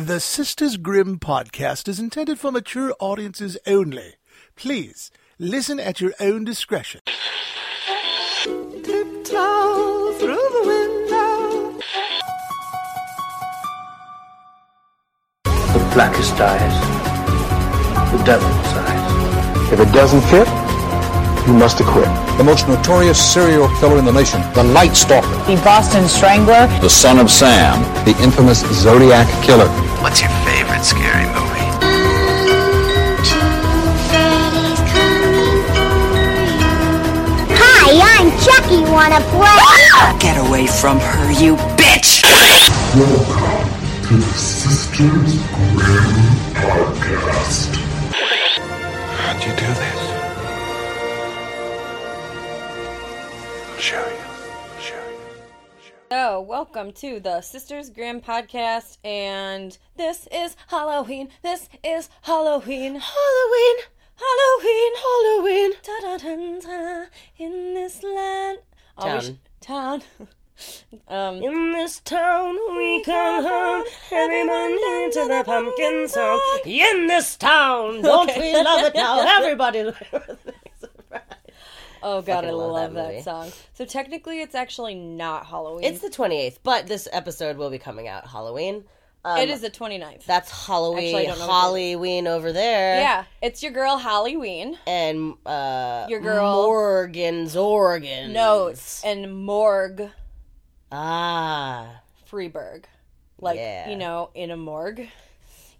The Sisters Grimm podcast is intended for mature audiences only. Please listen at your own discretion. Tiptoe through the window. The blackest eyes, the devil's eyes. If it doesn't fit, you must acquit. the most notorious serial killer in the nation, the Night Stalker, The Boston Strangler. the son of Sam, the infamous Zodiac Killer. What's your favorite scary movie? Hi, I'm Chucky. Wanna play? Get away from her, you bitch! Welcome to the Sisters Grimm podcast. How'd you do this? So, welcome to the Sisters Grimm podcast, and this is Halloween. This is Halloween. Halloween. Halloween. Halloween. Ta da da da. In this land. Oh, we sh- town. um, in this town we come home every Monday to the pumpkin song. In this town, don't we love it now? Everybody. Oh god, I love, love that that, song. So technically, it's actually not Halloween. It's the 28th, but this episode will be coming out Halloween. Um, it is the 29th. That's Halloween. Actually, I don't know Halloween over there. Yeah, it's your girl Halloween. And uh, Your girl- Morgan's Organs. Notes and Morgue Ah. Freeburg, like Yeah. you know, in a morgue.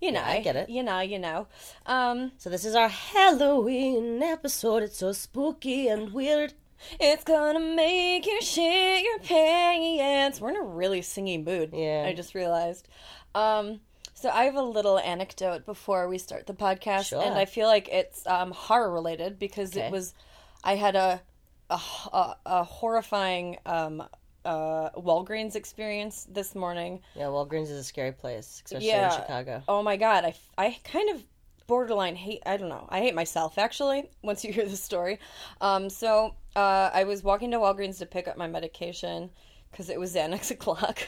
You know, Yeah, I get it. You know, you know. Um, So this is our Halloween episode. It's so spooky and weird. it's gonna make you shit your pants. We're in a really singy mood. Yeah. I just realized. Um, so I have a little anecdote before we start the podcast, Sure. and I feel like it's um, horror related because Okay. it was. I had a a, a, a horrifying um, uh, Walgreens experience this morning. Yeah, Walgreens is a scary place, especially Yeah. in Chicago. Oh my god, I, I kind of borderline hate. I don't know. I hate myself actually. Once you hear the story, um, so uh, I was walking to Walgreens to pick up my medication because it was Xanax o'clock,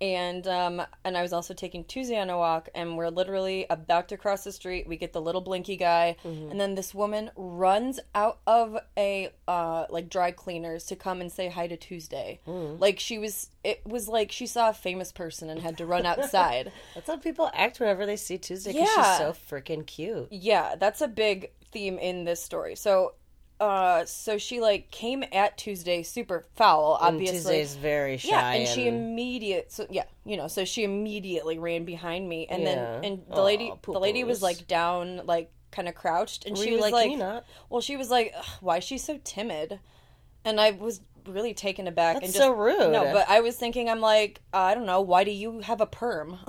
and um, and I was also taking two Xanawalk, and we're literally about to cross the street. We get the little blinky guy, and then this woman runs out of a uh, like dry cleaners to come and say hi to Tuesday. Like she was, it was like she saw a famous person and had to run outside. That's how people act whenever they see Tuesday because Yeah. she's so freaking cute. Yeah, that's a big theme in this story. So, uh, so she like came at Tuesday super foul, And obviously. Tuesday's very shy. yeah, and she immediate, so yeah, you know, so she immediately ran behind me, and Yeah. then and the lady, Aw, the lady was like down, like kind of crouched, and Were she was like, like, "Can you not?" well, she was like, why is she so timid? And I was really taken aback That's and so rude. No, but I was thinking, I'm like, I don't know, why do you have a perm?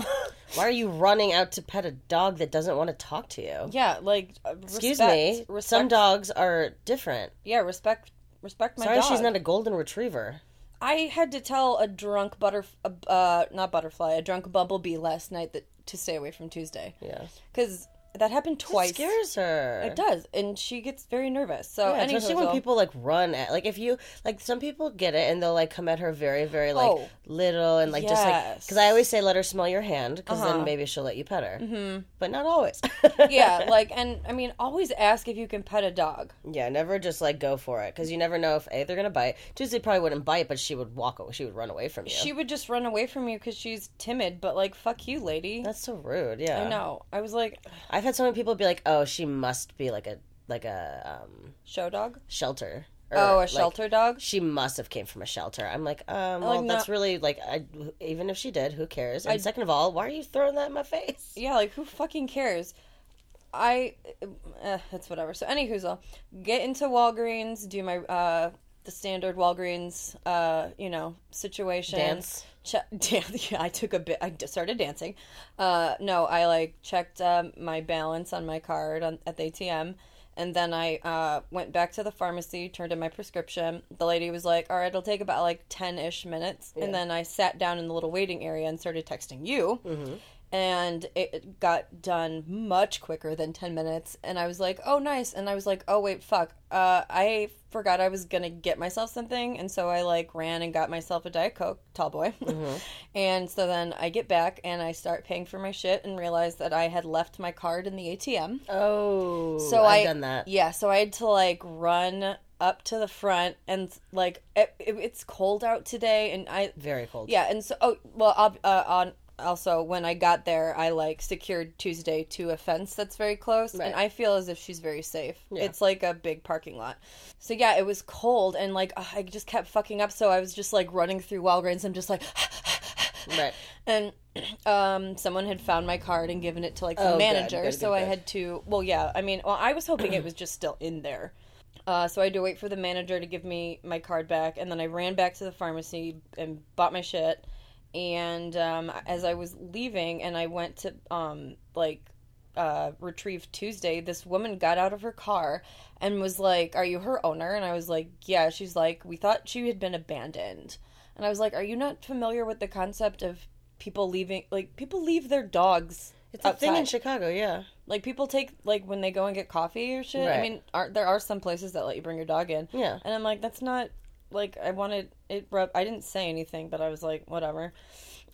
Why are you running out to pet a dog that doesn't want to talk to you? yeah, like, uh, Excuse respect- me. Some dogs are different. yeah, respect respect my Sorry, dog. she's not a golden retriever. I had to tell a drunk butter uh not butterfly, a drunk bumblebee last night that to stay away from Tuesday. Yeah. Cuz that happened twice. It scares her. It does, and she gets very nervous. So Yeah, especially when people like run at like if you like some people get it and they'll like come at her very very like Oh. Little and like just like because I always say let her smell your hand because Uh-huh. then maybe she'll let you pet her. Mm-hmm. But not always. yeah, like and I mean always ask if you can pet a dog. yeah, never just like go for it because you never know if a they're gonna bite. Tuesday probably wouldn't bite, but she would walk. away. She would run away from you. She would just run away from you cuz she's timid, but like fuck you, lady. That's so rude. Yeah, I know. I was like I've had so many people be like, "Oh, she must be like a like a um, show dog? shelter." Or, Oh, a like, shelter dog? She must have came from a shelter. I'm like, um, Like, well, that's no- really like, I, even if she did, who cares? And second of all, why are you throwing that in my face? Yeah, like who fucking cares? I, uh, it's whatever. So, any whoozle, get into Walgreens, do my uh the standard Walgreens uh you know situation. Dance. Che- dance. Yeah, I took a bit. I started dancing. Uh, no, I like checked um, my balance on my card on, at the ATM. And then I uh, went back to the pharmacy, turned in my prescription. The lady was like, "All right, it'll take about like ten ish minutes." And then I sat down in the little waiting area and started texting you. And it got done much quicker than 10 minutes and i was like oh nice and i was like oh wait fuck uh, i forgot i was gonna get myself something and so i like ran and got myself a diet coke tall boy and so then i get back and i start paying for my shit and realize that i had left my card in the atm Oh, so I've I done that. Yeah, so I had to like run up to the front and like it, it- it's cold out today, and I Very cold. yeah, and so oh well, uh, on also when I got there, I like secured Tuesday to a fence that's very close, Right. and I feel as if she's very safe. It's like a big parking lot, so yeah, it was cold and like I just kept fucking up, so I was just like running through Walgreens and just like. Right. and um, someone had found my card and given it to like the Oh, good, manager, good, so good, I had to. Well, yeah, I mean, well, I was hoping it was just still in there. Uh, so I had to wait for the manager to give me my card back, and then I ran back to the pharmacy and bought my shit. And um, as I was leaving, and I went to um, like uh, retrieve Tuesday, this woman got out of her car and was like, "Are you her owner?" And I was like, "Yeah." She's like, "We thought she had been abandoned," and I was like, "Are you not familiar with the concept of people leaving? Like people leave their dogs." It's a thing in? Chicago, yeah. Like people take like when they go and get coffee or shit. I mean, are, there are some places that let you bring your dog in. Yeah. and I'm like, that's not like I wanted it. Rub- I didn't say anything, but I was like, whatever.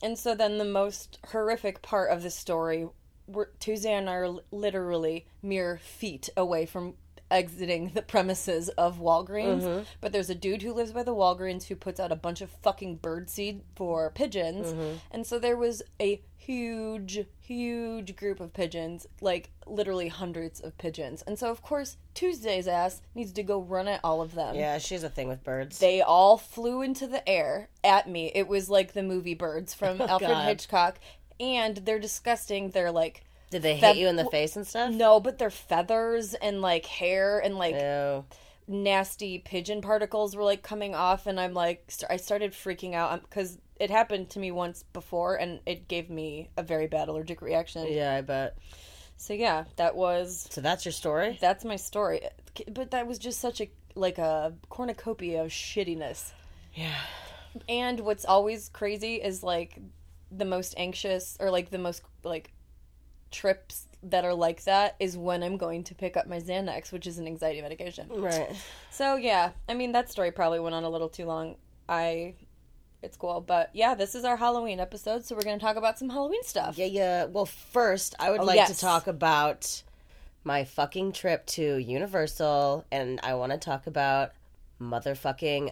And so then the most horrific part of the story, we're, Tuesday and I are literally mere feet away from exiting the premises of Walgreens. Mm-hmm. But there's a dude who lives by the Walgreens who puts out a bunch of fucking birdseed for pigeons. Mm-hmm. And so there was a huge, huge group of pigeons, like literally hundreds of pigeons. And so, of course, Tuesday's ass needs to go run at all of them. Yeah, she's a thing with birds. They all flew into the air at me. It was like the movie Birds from Alfred Oh, God. Hitchcock. And they're disgusting. They're like, Did they Fe- hit you in the face and stuff? no, but their feathers and like hair and like No. nasty pigeon particles were like coming off. And I'm like, st- I started freaking out um, because it happened to me once before and it gave me a very bad allergic reaction. Yeah, I bet. So, yeah, that was So that's your story? that's my story. But that was just such a like a cornucopia of shittiness. Yeah. And what's always crazy is like the most anxious or like the most like trips that are like that is when I'm going to pick up my Xanax, which is an anxiety medication. Right. So yeah, I mean that story probably went on a little too long. I it's cool, but yeah, this is our Halloween episode, so we're going to talk about some Halloween stuff. Yeah, yeah. Well, first, I would Oh, like yes. to talk about my fucking trip to Universal, and I want to talk about motherfucking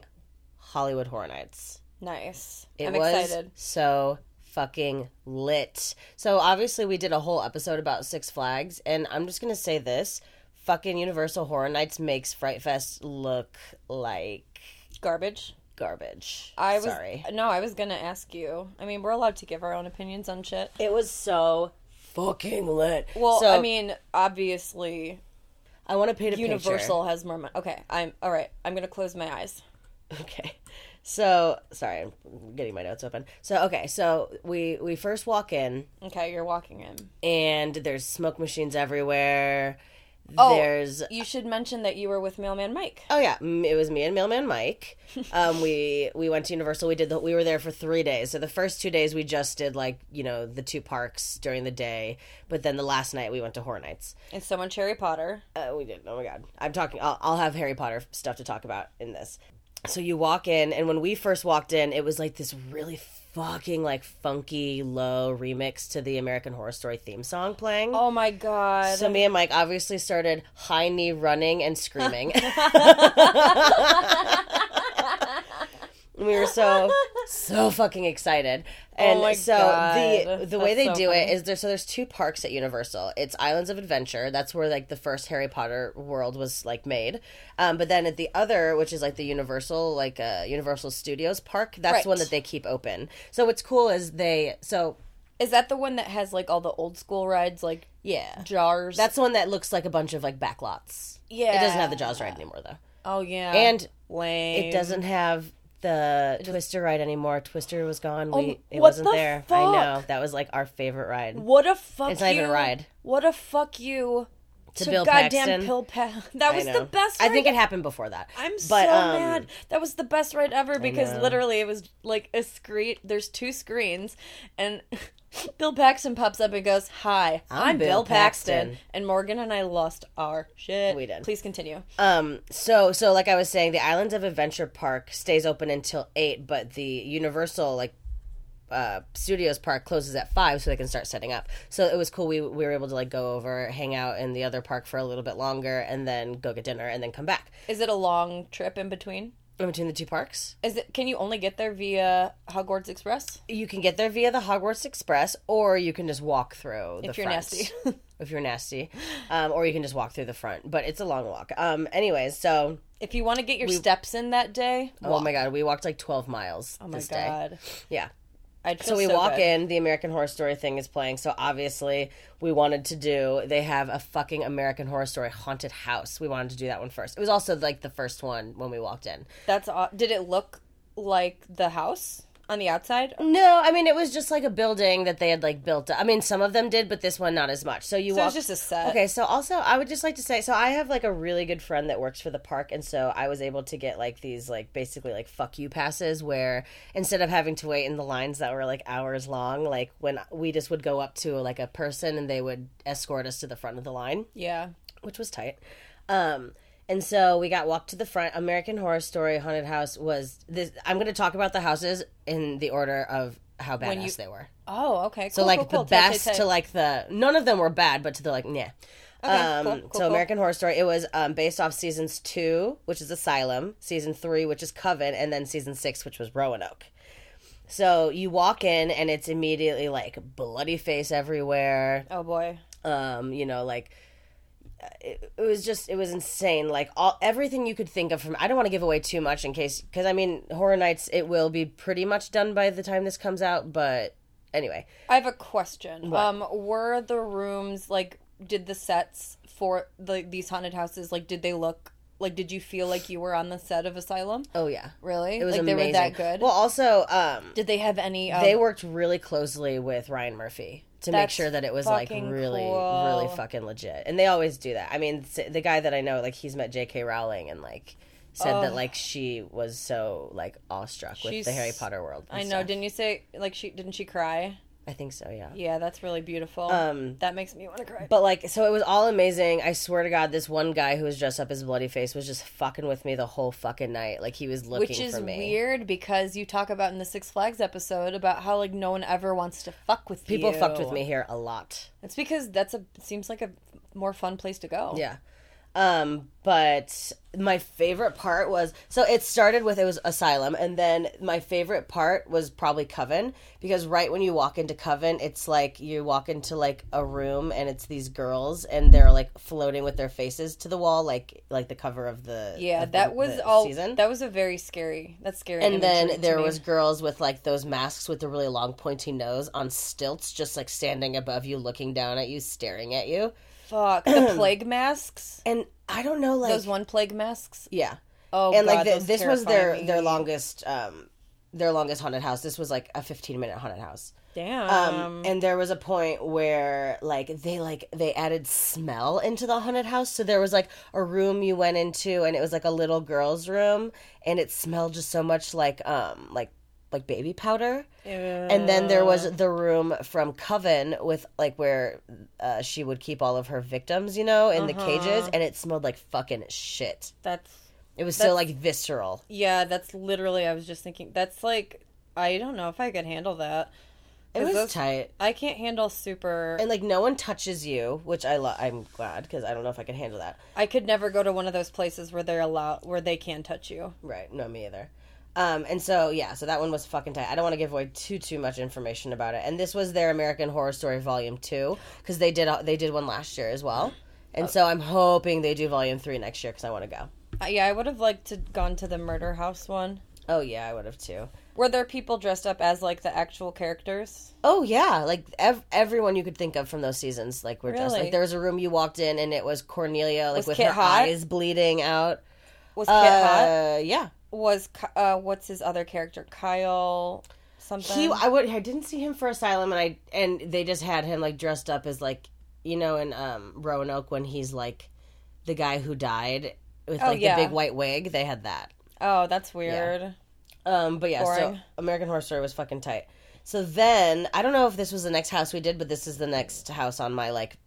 Hollywood Horror Nights. Nice. It I'm was excited. so fucking lit. So obviously we did a whole episode about Six Flags, and I'm just gonna say this: fucking Universal Horror Nights makes Fright Fest look like Garbage. garbage. I was sorry. no, I was gonna ask you. I mean, we're allowed to give our own opinions on shit. It was so fucking lit. Well, So, I mean, obviously, I want to paint a Universal has more money. Okay, I'm all right. I'm gonna close my eyes. Okay. So sorry, I'm getting my notes open. So okay, so we we first walk in, Okay, you're walking in. and there's smoke machines everywhere. Oh, There's You should mention that you were with Mailman Mike. Oh yeah, it was me and Mailman Mike. Um, we we went to Universal. We did the, we were there for three days. So the first two days we just did like you know the two parks during the day, but then the last night we went to Horror Nights. And someone much Harry Potter. Uh, we did. Oh my god, I'm talking. I'll, I'll have Harry Potter stuff to talk about in this. So you walk in, and when we first walked in, it was like this really fucking like funky low remix to the American Horror Story theme song playing. Oh my god. So me and Mike obviously started high knee running and screaming. we were so so fucking excited. And Oh my so God. the the way That's they so do funny. it is there so there's two parks at Universal. It's Islands of Adventure. That's where like the first Harry Potter world was like made. Um, but then at the other, which is like the Universal like uh, Universal Studios park, that's the one that they keep open. So what's cool is they so Is that the one that has like all the old school rides, like yeah. Jaws? That's the one that looks like a bunch of like backlots. yeah. It doesn't have the Jaws ride anymore though. Oh yeah. And lame. It doesn't have the Twister ride anymore. Twister was gone. We Oh, it what wasn't the there. fuck? I know. That was like our favorite ride. What a fuck It's not you. even a ride. What a fuck you. To To Bill goddamn Paxton. Pill Pa- That was the best. Ride. I think it happened before that. I'm but, so um, mad. That was the best ride ever because literally it was like a screen. There's two screens, and Bill Paxton pops up and goes, "Hi, I'm, Bill Bill Paxton. Paxton." and Morgan and I lost our shit. We did. Please continue. Um, so so like I was saying, the Islands of Adventure Park stays open until eight, but the Universal like uh, Studios Park closes at five, so they can start setting up. So it was cool. We we were able to like go over, hang out in the other park for a little bit longer, and then go get dinner, and then come back Is it a long trip in between? In between the two parks. Is it? Can you only get there via Hogwarts Express? You can get there via the Hogwarts Express, or you can just walk through. The If you're front. nasty. if you're nasty, um, or you can just walk through the front. But it's a long walk. Um, anyways, so If you want to get your steps in that day, oh my god, we walked like twelve miles. Oh my this day. god. Yeah. So we walk good. in, the American Horror Story thing is playing. So obviously, we wanted to do. They have a fucking American Horror Story haunted house. We wanted to do that one first. It was also like the first one when we walked in. That's did it look like the house on the outside? No, I mean it was just like a building that they had like built. I mean, some of them did, but this one not as much. So you So it walk. was just a set. Okay, so also I would just like to say, so I have like a really good friend that works for the park, and so I was able to get like these like basically like fuck you passes where instead of having to wait in the lines that were like hours long, like when we just would go up to like a person and they would escort us to the front of the line, Yeah. which was tight. Um, and so we got walked to the front. American Horror Story Haunted House was this. I'm going to talk about the houses in the order of how badass you- they were. Oh, okay. So like cool, cool. the best to like the none of them were bad, but to the like yeah. Okay, um, cool, cool, so cool. American Horror Story, it was um, based off seasons two, which is Asylum, season three, which is Coven, and then season six, which was Roanoke. So you walk in and it's immediately like bloody face everywhere. Oh boy. Um, you know, like it, it was just it was insane. Like all everything you could think of from. I don't want to give away too much in case because I mean Horror Nights it will be pretty much done by the time this comes out, but anyway. I have a question. Um, were the rooms like? Did the sets for the these haunted houses like? Did they look like? Did you feel like you were on the set of Asylum? Oh yeah. Really? It was like amazing. they were that good. Well, also, um, did they have any? Um, they worked really closely with Ryan Murphy to make sure that it was like really, cool. really fucking legit. And they always do that. I mean, the guy that I know, like, he's met J.K. Rowling and like said that oh. like she was so like awestruck with She's- the Harry Potter world. I know. stuff. Didn't you say like she? Didn't she cry? I think so. Yeah. Yeah, that's really beautiful. Um, that makes me want to cry. But like, so it was all amazing. I swear to God, this one guy who was dressed up as bloody face was just fucking with me the whole fucking night. Like he was looking Which is for me. weird because you talk about in the Six Flags episode about how like no one ever wants to fuck with People you. fucked with me here a lot. It's because that's a seems like a more fun place to go. Yeah. Um, but my favorite part was so it started with it was Asylum, and then my favorite part was probably Coven because right when you walk into Coven, it's like you walk into like a room and it's these girls and they're like floating with their faces to the wall, like like the cover of the Yeah, of that the- was the all. season. That was a very scary. That's scary. and then there was girls with like those masks with the really long pointy nose on stilts, just like standing above you, looking down at you, staring at you. Fuck the plague masks. And I don't know, like Those one plague masks. yeah. Oh, and like the, this was their me. their longest um their longest haunted house this was like a 15 minute haunted house Damn. um and there was a point where like they like they added smell into the haunted house so there was like a room you went into and it was like a little girl's room and it smelled just so much like um like like baby powder and then there was the room from coven with like where uh, she would keep all of her victims you know in the cages and it smelled like fucking shit that's it was so like visceral yeah. That's literally. I was just thinking. That's like. I don't know if I could handle that. It was those- tight. I can't handle super. And like no one touches you, which I lo- I'm glad because I don't know if I could handle that. I could never go to one of those places where they're allowed where they can touch you. Right? No, me either. Um, and so yeah, so that one was fucking tight. I don't want to give away too too much information about it. And this was their American Horror Story Volume Two because they did they did one last year as well. And so I'm hoping they do Volume Three next year because I want to go. Uh, yeah, I would have liked to gone to the murder house one. Oh yeah, I would have too. Were there people dressed up as like the actual characters? Oh yeah, like ev- everyone you could think of from those seasons, like we're just like there was a room you walked in and it was Cordelia, like Was with Kit her hot? eyes bleeding out. Was Kit hot? Uh, yeah, Was uh, what's his other character? Kyle something. he I would I didn't see him for Asylum and I and they just had him like dressed up as like you know in um Roanoke when he's like the guy who died with Oh, like yeah. the big white wig they had that oh, that's weird. um but yeah so American Horror Story was fucking tight So then I don't know if this was the next house we did, but this is the next house on my like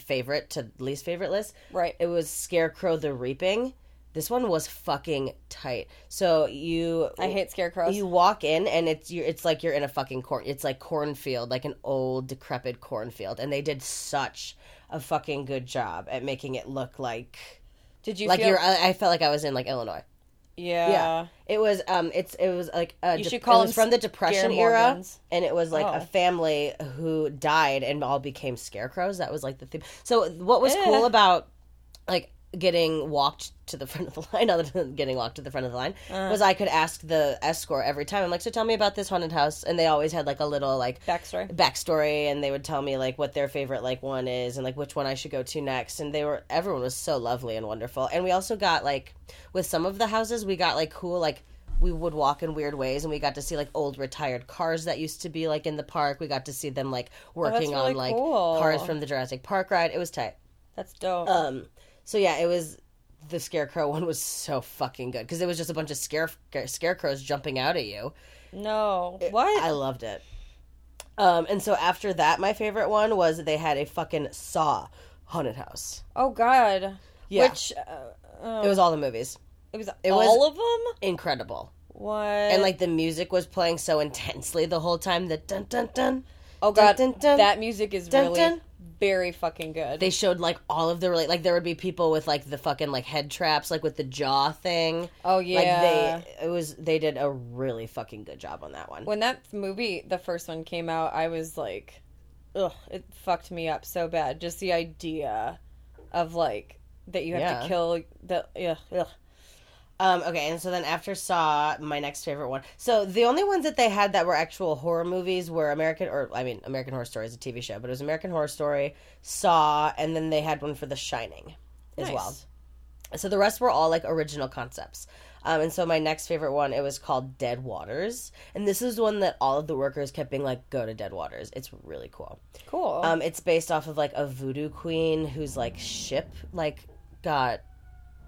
favorite to least favorite list. Right. It was Scarecrow the Reaping. This one was fucking tight. So you I hate scarecrows. you walk in and it's you it's like you're in a fucking corn it's like cornfield like an old decrepit cornfield and they did such a fucking good job at making it look like Did you like feel? you're I, I felt like I was in like Illinois. yeah. Yeah. It was um it's it was like a You de- should call it from the depression era and it was like a Oh. family who died and all became scarecrows. That was like the theme. So what was Eh. cool about like getting walked to the front of the line other than getting walked to the front of the line Uh. was I could ask the escort every time. I'm like, "So tell me about this haunted house." And they always had like a little like Backstory. backstory and they would tell me like what their favorite like one is and like which one I should go to next and they were everyone was so lovely and wonderful and we also got like with some of the houses we got like cool like we would walk in weird ways and we got to see like old retired cars that used to be like in the park we got to see them like working Oh, really on like cool. cars from the Jurassic Park ride it was tight That's dope. um so yeah it was the scarecrow one was so fucking good because it was just a bunch of scare scarecrows jumping out at you no. What? I loved it. Um, and so after that, my favorite one was they had a fucking Saw haunted house. oh God. Yeah. Which uh, It was all the movies. it was It all was- of them. Incredible. What? And like the music was playing so intensely the whole time. The dun dun dun. oh God, dun, dun, that music is dun, really dun. Very fucking good. They showed like all of the like like there would be people with like the fucking like head traps like with the jaw thing. oh yeah, Like they it was they did a really fucking good job on that one. when that movie, the first one came out, I was like, ugh, it fucked me up so bad. Just the idea of like that you have Yeah. to kill the ugh, ugh. Um, okay, and so then after Saw, my next favorite one. So the only ones that they had that were actual horror movies were American, or I mean, American Horror Story is a TV show, but it was American Horror Story, Saw, and then they had one for The Shining as Nice. well. So the rest were all like original concepts. Um, and so my next favorite one, it was called Dead Waters, and this is one that all of the workers kept being like, "Go to Dead Waters." It's really cool. Cool. Um, it's based off of like a voodoo queen whose like ship like got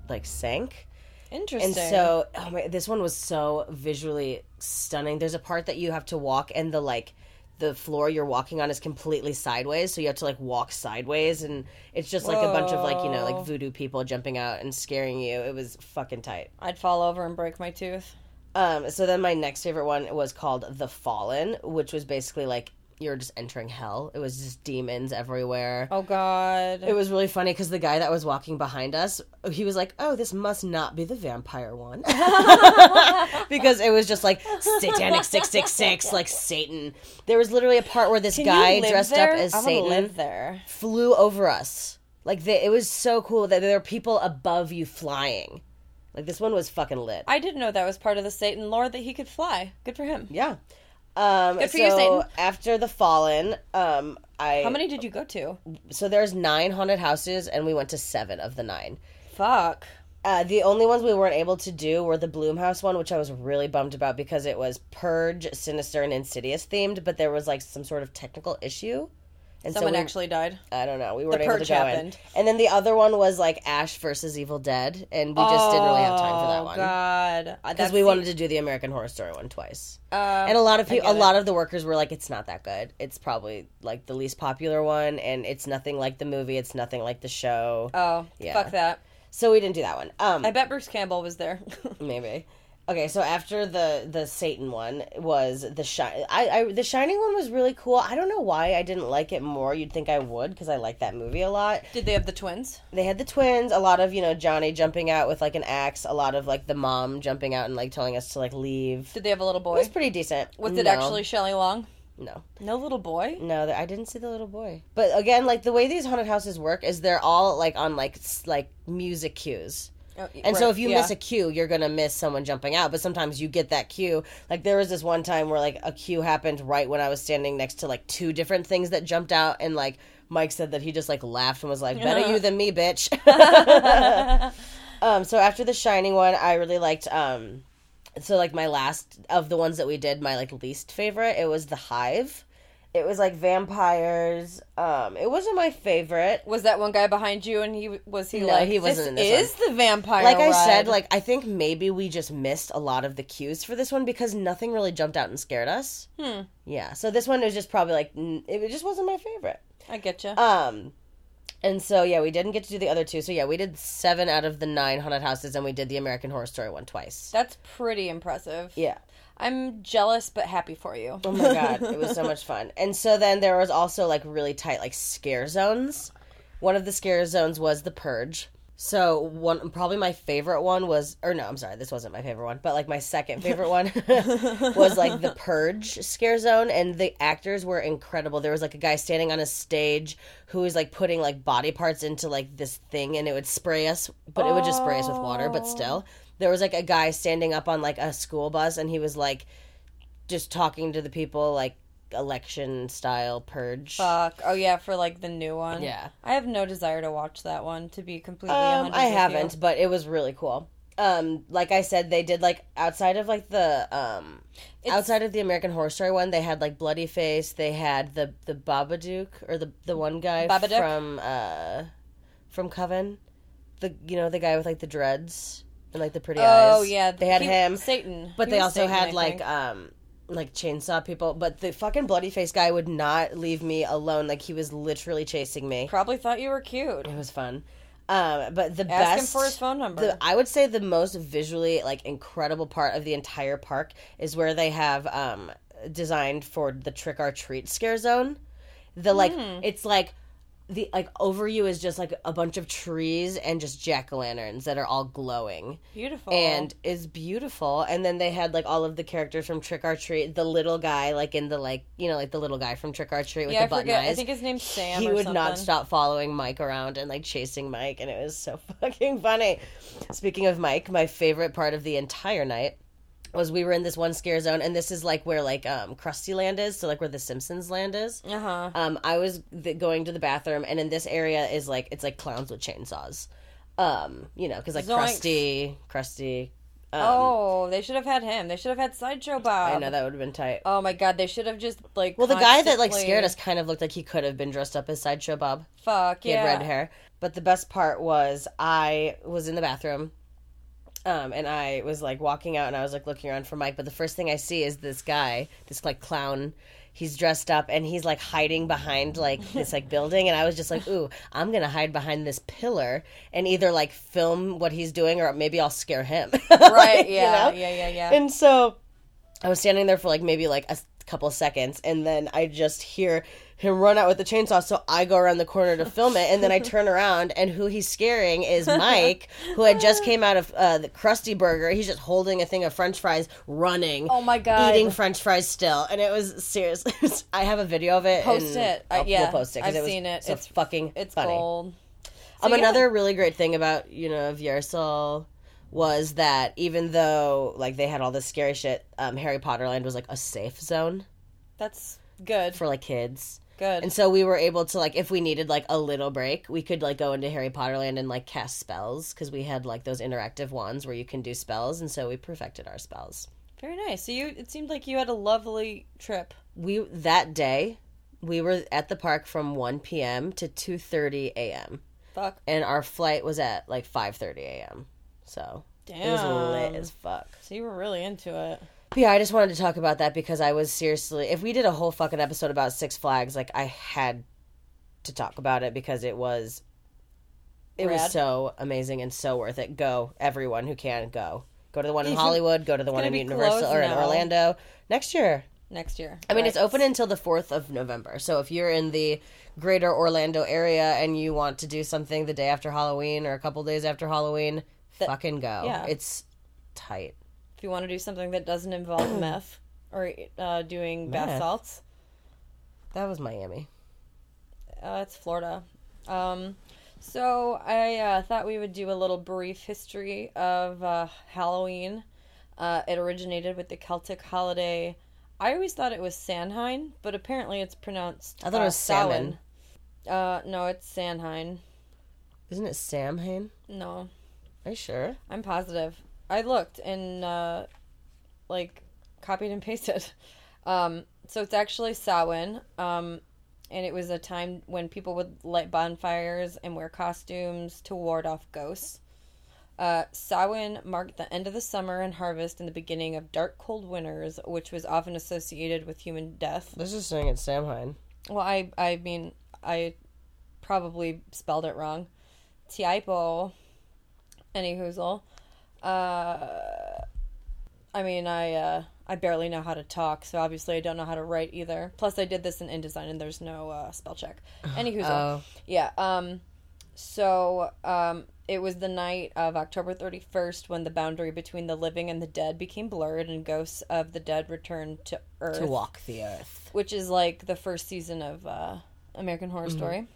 like sank. Interesting. And so, oh my, this one was so visually stunning. There's a part that you have to walk, and the like, the floor you're walking on is completely sideways, so you have to like walk sideways, and it's just like a bunch of like you know like voodoo people jumping out and scaring you. It was fucking tight. I'd fall over and break my tooth. Um, so then my next favorite one was called The Fallen, which was basically like you're just entering hell. It was just demons everywhere. Oh God. It was really funny because the guy that was walking behind us, he was like, "Oh, this must not be the vampire one," because it was just like satanic six six six, like Satan. There was literally a part where this Can guy dressed there? up as I Satan live there. flew over us. Like they, it was so cool that there were people above you flying. Like this one was fucking lit. I didn't know that was part of the Satan lore that he could fly. Good for him. yeah. Um, Good for so you, Satan. after the Fallen, um, I How many did you go to? so there's nine haunted houses, and we went to seven of the nine. Fuck. Uh, the only ones we weren't able to do were the Blumhouse one, which I was really bummed about because it was Purge, Sinister, and Insidious themed, but there was like some sort of technical issue. And Someone we, actually died. I don't know, we weren't The able to go happened. in. And then the other one was like Ash versus Evil Dead, and we just didn't really have time for that Oh one God. because we wanted to do the American Horror Story one twice. Uh, and a lot of people, a it. lot of the workers were like, "It's not that good. It's probably like the least popular one, and it's nothing like the movie. It's nothing like the show." Oh, Yeah. fuck that. so we didn't do that one. Um, I bet Bruce Campbell was there. maybe. Okay, so after the the Satan one was the shine. I, I the Shining one was really cool. I don't know why I didn't like it more. You'd think I would because I like that movie a lot. Did they have the twins? They had the twins, a lot of you know Johnny jumping out with like an axe, a lot of like the mom jumping out and like telling us to like leave. Did they have a little boy? It was pretty decent. Was it actually Shelley Long? no? No little boy. No, I didn't see the little boy. But again, like the way these haunted houses work is they're all like on like like music cues. Oh, And so if you yeah. miss a cue, you're gonna miss someone jumping out. But sometimes you get that cue. Like there was this one time where like a cue happened right when I was standing next to like two different things that jumped out, and like Mike said that he just like laughed and was like, "Better you than me, bitch." um. So after the Shining one, I really liked um. So like my last of the ones that we did, my like least favorite, it was the Hive. It was like vampires. Um, it wasn't my favorite. Was that one guy behind you, and he was he No, like he wasn't in this Is the vampire? Like I said, like I think maybe we just missed a lot of the cues for this one because nothing really jumped out and scared us. Hmm. Yeah, so this one was just probably like it just wasn't my favorite. I get you. Um, and so yeah, we didn't get to do the other two. So yeah, we did seven out of the nine haunted houses, and we did the American Horror Story one twice. That's pretty impressive. Yeah. I'm jealous but happy for you. Oh my god, it was so much fun. And so then there was also like really tight like scare zones. One of the scare zones was the purge. So one probably my favorite one was or no, I'm sorry, this wasn't my favorite one, but like my second favorite one was like the purge scare zone and the actors were incredible. There was like a guy standing on a stage who was like putting like body parts into like this thing and it would spray us, but it would just spray us with water, but still. There was like a guy standing up on like a school bus and he was like just talking to the people like election style purge. Fuck. Oh yeah, for like the new one. Yeah. I have no desire to watch that one. To be completely Um, honest, I haven't, but it was really cool. Um, like I said, they did like outside of like the um, outside of the American Horror Story one, they had like Bloody Face. They had the the Babadook or the the one guy Babadook? from uh from Coven, the you know the guy with like the dreads and like the pretty eyes. Oh yeah, they had he- him. Satan. But He they also Satan, I had like think. um like chainsaw people. But the fucking bloody face guy would not leave me alone. Like he was literally chasing me. Probably thought you were cute. It was fun. Um, but the Ask best him for his phone number. the- I would say the most visually like incredible part of the entire park is where they have um designed for the trick or treat scare zone. The like Hmm. it's like the like over you is just like a bunch of trees and just jack o' lanterns that are all glowing Beautiful. and is beautiful. And then they had like all of the characters from Trick or Treat. The little guy, like in the like you know like the little guy from Trick or Treat with yeah, I the button forget. eyes. I think his name's Sam. he would not stop following Mike around and like chasing Mike, and it was so fucking funny. Speaking of Mike, my favorite part of the entire night was we were in this one scare zone, and this is like where like um Krusty Land is, so like where the Simpsons Land is. Uh huh. Um, I was th- going to the bathroom, and in this area is like it's like clowns with chainsaws. Um, you know, because like Zoinks. Krusty, Krusty. Um, oh, they should have had him. They should have had Sideshow Bob. I know that would have been tight. Oh my god, they should have just like. Well, the guy that like scared us kind of looked like he could have been dressed up as Sideshow Bob. Fuck He yeah. had red hair. But the best part was I was in the bathroom. Um, and I was like walking out and I was like looking around for Mike, but the first thing I see is this guy, this like clown. He's dressed up and he's like hiding behind like this like building and I was just like, "Ooh, I'm going to hide behind this pillar and either like film what he's doing or maybe I'll scare him." Right. You Yeah. know? Yeah. Yeah. Yeah. And so I was standing there for like maybe like a couple seconds, and then I just hear him run out with the chainsaw. So I go around the corner to film it, and then I turn around, and who he's scaring is Mike, who had just came out of uh, the Krusty Burger. He's just holding a thing of French fries, running. Oh my God. Eating French fries still, and it was serious. I have a video of it. Post it. Uh, yeah, we'll post it. I've it was seen it. So It's- fucking. It's funny. gold. Um, yeah. another really great thing about you know Viersal was that even though like they had all this scary shit, um, Harry Potter Land was like a safe zone That's good. for like kids. Good. And so we were able to like if we needed like a little break, we could like go into Harry Potter Land and like cast spells because we had like those interactive wands where you can do spells, and so we perfected our spells. Very nice. So you, it seemed like you had a lovely trip. We that day we were at the park from 1 p.m. to 2:30 a.m. Fuck. and our flight was at like 5:30 a.m. So Damn. it was lit as fuck. So you were really into it. Yeah, I just wanted to talk about that because I was seriously. If we did a whole fucking episode about Six Flags, like I had to talk about it because it was, it was so amazing and so worth it. Go, everyone who can go. Go to the one in Hollywood. Go to the one in Universal or in now. Orlando next year. Next year. I mean, it's open until the 4th of November. So if you're in the greater Orlando area and you want to do something the day after Halloween or a couple days after Halloween, fucking go. yeah. It's tight. You want to do something that doesn't involve meth or uh, doing bath salts, That was Miami. uh, it's Florida. Um, so I uh, thought we would do a little brief history of uh, Halloween. Uh, it originated with the Celtic holiday. I always thought it was Samhain, but apparently it's pronounced. I thought it uh, was salmon. Uh, no, it's Samhain. Isn't it Sam Hain? No, Are you sure? I'm positive. I looked and uh, like copied and pasted. Um, so it's actually Samhain, um, and it was a time when people would light bonfires and wear costumes to ward off ghosts. Uh, Samhain marked the end of the summer and harvest and the beginning of dark, cold winters, which was often associated with human death. This is saying it's Samhain. Well, I I mean I probably spelled it wrong. Typo. Any hoozle. Uh, I mean I uh, I barely know how to talk, so obviously I don't know how to write either. Plus I did this in InDesign and there's no uh, spell check. Any hoozle. Oh. Yeah. Um. So um, it was the night of October 31st when the boundary between the living and the dead became blurred, and ghosts of the dead returned to Earth To walk the earth. which is like the first season of uh, American Horror Mm-hmm. Story.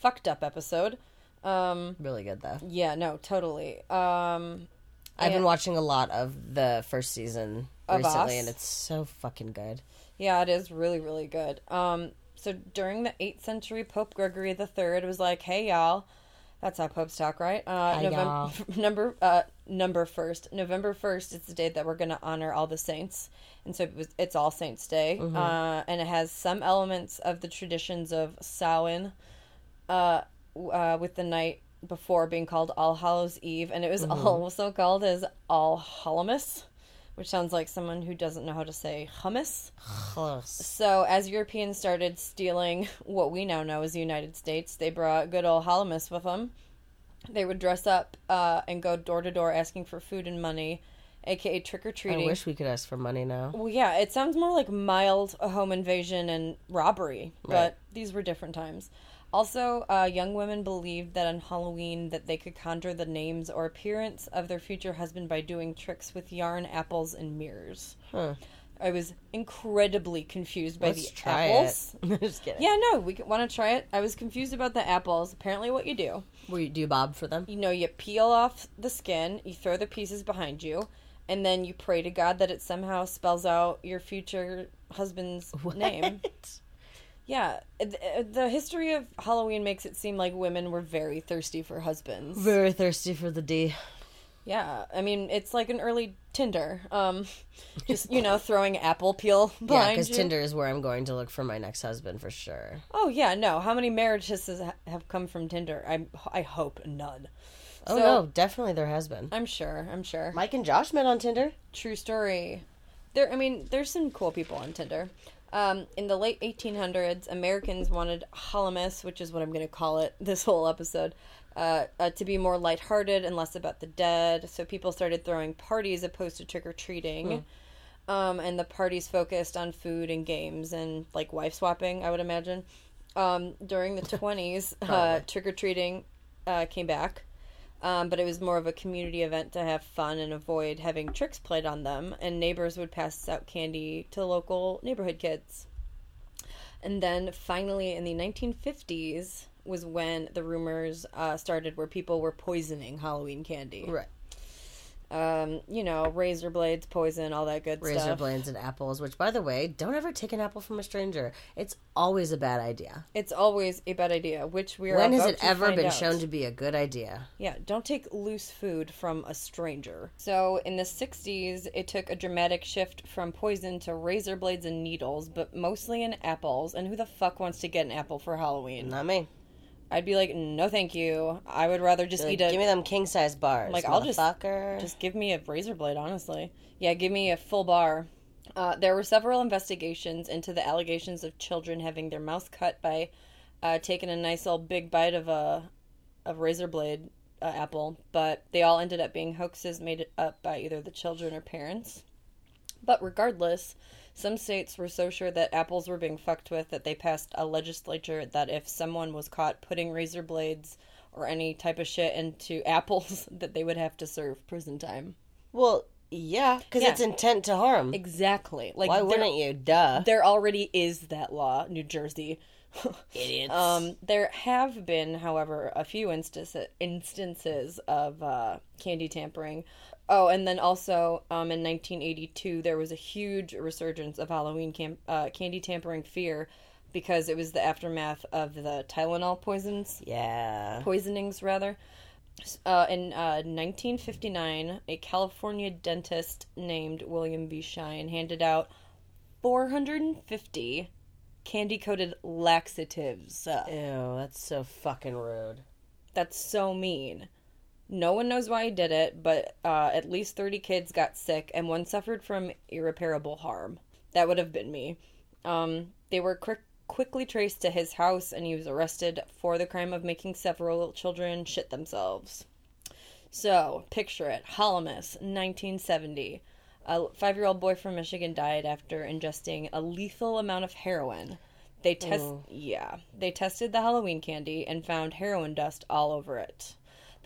Fucked up episode. Um, Really good though. yeah, no, totally. Um, I've been watching a lot of the first season Of recently, Us? and it's so fucking good. Yeah, it is really, really good. Um, so during the 8th century, Pope Gregory III was like, "Hey, y'all." That's how popes talk, right? Uh, November, number uh, number first, November first. It's the date that we're going to honor all the saints, and so it was, it's All Saints Day, uh, and it has some elements of the traditions of Samhain, uh, uh, with the night before being called All Hallows Eve, and it was also called as All Hallowmas, which sounds like someone who doesn't know how to say hummus. So, as Europeans started stealing what we now know as the United States, they brought good old Hallowmas with them. They would dress up uh, and go door to door asking for food and money, aka trick or treating. I wish we could ask for money now. Well, yeah, it sounds more like mild home invasion and robbery, but these were different times. Also, uh, young women believed that on Halloween that they could conjure the names or appearance of their future husband by doing tricks with yarn, apples, and mirrors. Huh. I was incredibly confused by Let's the try apples. it. Just kidding. Yeah, no, we want to try it. I was confused about the apples. Apparently, what you do, Will you do bob for them? you know, you peel off the skin, you throw the pieces behind you, and then you pray to God that it somehow spells out your future husband's name. Yeah, the, the history of Halloween makes it seem like women were very thirsty for husbands. Very thirsty for the D. Yeah, I mean, it's like an early Tinder. Um, just you know, throwing apple peel behind. Yeah, because. Tinder is where I'm going to look for my next husband for sure. Oh yeah, no. How many marriages have come from Tinder? I I hope none. Oh So- no, definitely there has been. I'm sure. I'm sure. Mike and Josh met on Tinder. True story. There, I mean, there's some cool people on Tinder. Um, in the late 1800s, Americans wanted Hallowmas, which is what I'm going to call it this whole episode, uh, uh, to be more lighthearted and less about the dead. So people started throwing parties opposed to trick or treating. Um, and the parties focused on food and games and like wife swapping, I would imagine. Um, during the 20s, uh, trick or treating uh, came back. Um, but it was more of a community event to have fun and avoid having tricks played on them. And neighbors would pass out candy to local neighborhood kids. And then finally, in the 1950s, was when the rumors uh, started where people were poisoning Halloween candy. Right. Um, you know, razor blades, poison, all that good Razor stuff. Razor blades and apples, which by the way, don't ever take an apple from a stranger. It's always a bad idea. It's always a bad idea, which we are When has it ever been out. shown to be a good idea? Yeah, don't take loose food from a stranger. So in the 60s, it took a dramatic shift from poison to razor blades and needles, but mostly in apples. And who the fuck wants to get an apple for Halloween? Not me. I'd be like, no, thank you. I would rather just eat a. give me them king size bars. like, I'll just just give me a razor blade. Honestly, yeah, give me a full bar. Uh, there were several investigations into the allegations of children having their mouth cut by uh, taking a nice old big bite of a of razor blade uh, apple, but they all ended up being hoaxes made up by either the children or parents. But regardless, some states were so sure that apples were being fucked with that they passed a legislature that if someone was caught putting razor blades or any type of shit into apples, that they would have to serve prison time. Well, yeah, because Yeah. it's intent to harm. Exactly. Like Why wouldn't you? Duh. There already is that law, New Jersey. Idiots. Um, there have been, however, a few instances instances of uh, candy tampering. Oh, and then also um, in 1982, there was a huge resurgence of Halloween uh, candy tampering fear because it was the aftermath of the Tylenol poisons yeah. poisonings rather. Uh, in uh, 1959, a California dentist named William B. Shine handed out 450 candy coated laxatives. Ew, that's so fucking rude. That's so mean. No one knows why he did it, but uh, at least 30 kids got sick and one suffered from irreparable harm. That would have been me. Um, they were quick, quickly traced to his house and he was arrested for the crime of making several children shit themselves. So, picture it Hallowmas, 1970. A five year old boy from Michigan died after ingesting a lethal amount of heroin. They test yeah. They tested the Halloween candy and found heroin dust all over it.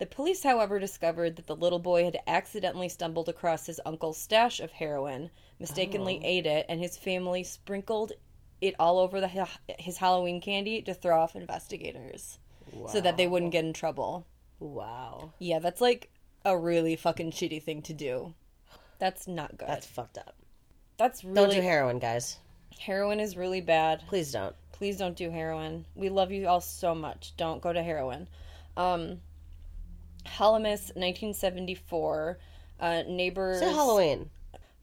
The police, however, discovered that the little boy had accidentally stumbled across his uncle's stash of heroin, mistakenly ate it, and his family sprinkled it all over the, his Halloween candy to throw off investigators so that they wouldn't get in trouble. Wow. Yeah, that's like a really fucking shitty thing to do. That's not good. That's That's, fucked up. That's really Don't do heroin, guys. heroin is really bad. Please don't. Please don't do heroin. We love you all so much. Don't go to heroin. Um, Halloween, 1974. Uh, neighbors. Say Halloween.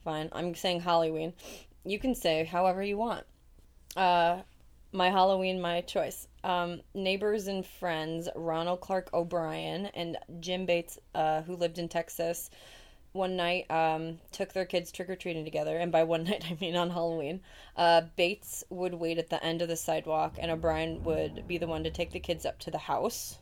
Fine. I'm saying Halloween. You can say however you want. Uh, my Halloween, my choice. Um, neighbors and friends, Ronald Clark O'Bryan and Jim Bates, uh, who lived in Texas, one night um, took their kids trick or treating together. And by one night, I mean on Halloween. Uh, Bates would wait at the end of the sidewalk, and O'Bryan would be the one to take the kids up to the house.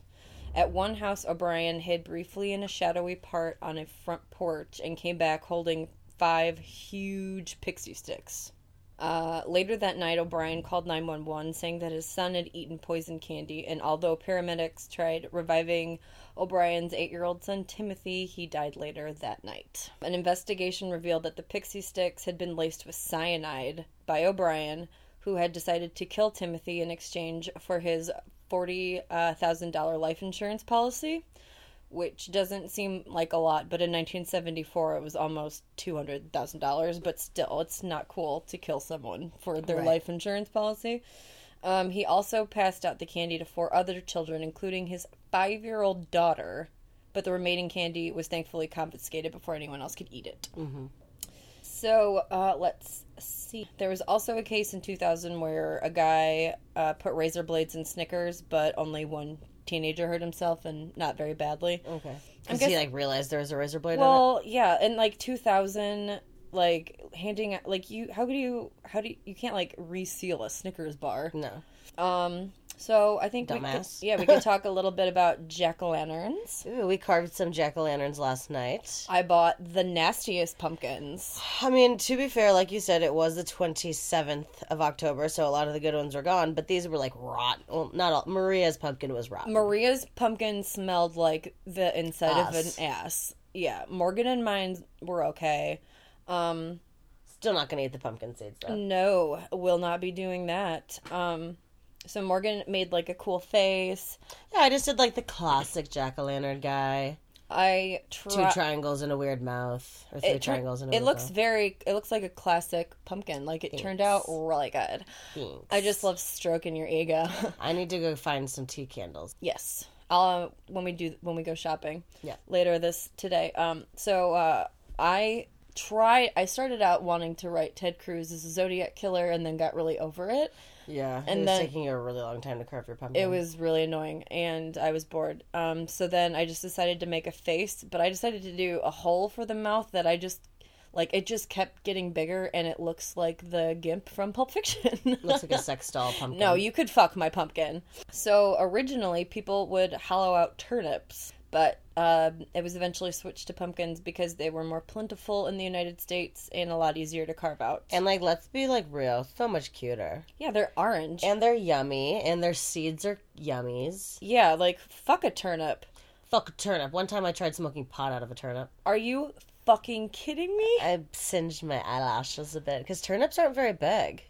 At one house, O'Bryan hid briefly in a shadowy part on a front porch and came back holding five huge pixie sticks. Uh, later that night, O'Bryan called 911 saying that his son had eaten poison candy, and although paramedics tried reviving O'Bryan's eight year old son Timothy, he died later that night. An investigation revealed that the pixie sticks had been laced with cyanide by O'Bryan, who had decided to kill Timothy in exchange for his $40,000 life insurance policy which doesn't seem like a lot, but in 1974 it was almost $200,000, but still, it's not cool to kill someone for their Right. life insurance policy. Um, he also passed out the candy to four other children, including his five year old daughter, but the remaining candy was thankfully confiscated before anyone else could eat it. So uh, let's see. There was also a case in 2000 where a guy uh, put razor blades in Snickers, but only one teenager hurt himself and not very badly. Okay. Because he like realized there was a razor blade in Well, yeah, in like 2000, like handing out, like you, how could you, how do you, you can't like reseal a Snickers bar. No. Um, so I think we could, yeah, we could talk a little bit about jack o' lanterns. Ooh, we carved some jack o' lanterns last night. I bought the nastiest pumpkins. I mean, to be fair, like you said, it was the 27th of October, so a lot of the good ones are gone, but these were like rot. Well, not all. Maria's pumpkin was rotten. Maria's pumpkin smelled like the inside Ass. of an ass. Yeah, Morgan and mine were okay. Um, Still not going to eat the pumpkin seeds, though. no, will not be doing that. Um, so Morgan made like a cool face. Yeah, I just did like the classic jack o' lantern guy. I Two triangles and a weird mouth. Or three tur- triangles and a it looks mouth. very. It looks like a classic pumpkin. Like it turned out really good. Thanks. I just love stroking your ego. I need to go find some tea candles. Yes. I'll uh, when we do when we go shopping. Yeah. Later this today. Um so uh I tried I started out wanting to write Ted Cruz as a Zodiac killer and then got really over it. Yeah, And it was then- taking you a really long time to carve your pumpkin. It was really annoying and I was bored. Um so then I just decided to make a face, but I decided to do a hole for the mouth that I just like it just kept getting bigger and it looks like the gimp from Pulp Fiction. looks like a sex doll pumpkin. No, you could fuck my pumpkin. So originally, people would hollow out turnips, but uh, it was eventually switched to pumpkins because they were more plentiful in the United States and a lot easier to carve out. And like, let's be like real, so much cuter. yeah, they're orange. And they're yummy, and their seeds are yummies. yeah, like fuck a turnip. Fuck a turnip. One time I tried smoking pot out of a turnip. Are you fucking kidding me? I singed my eyelashes a bit because turnips aren't very big.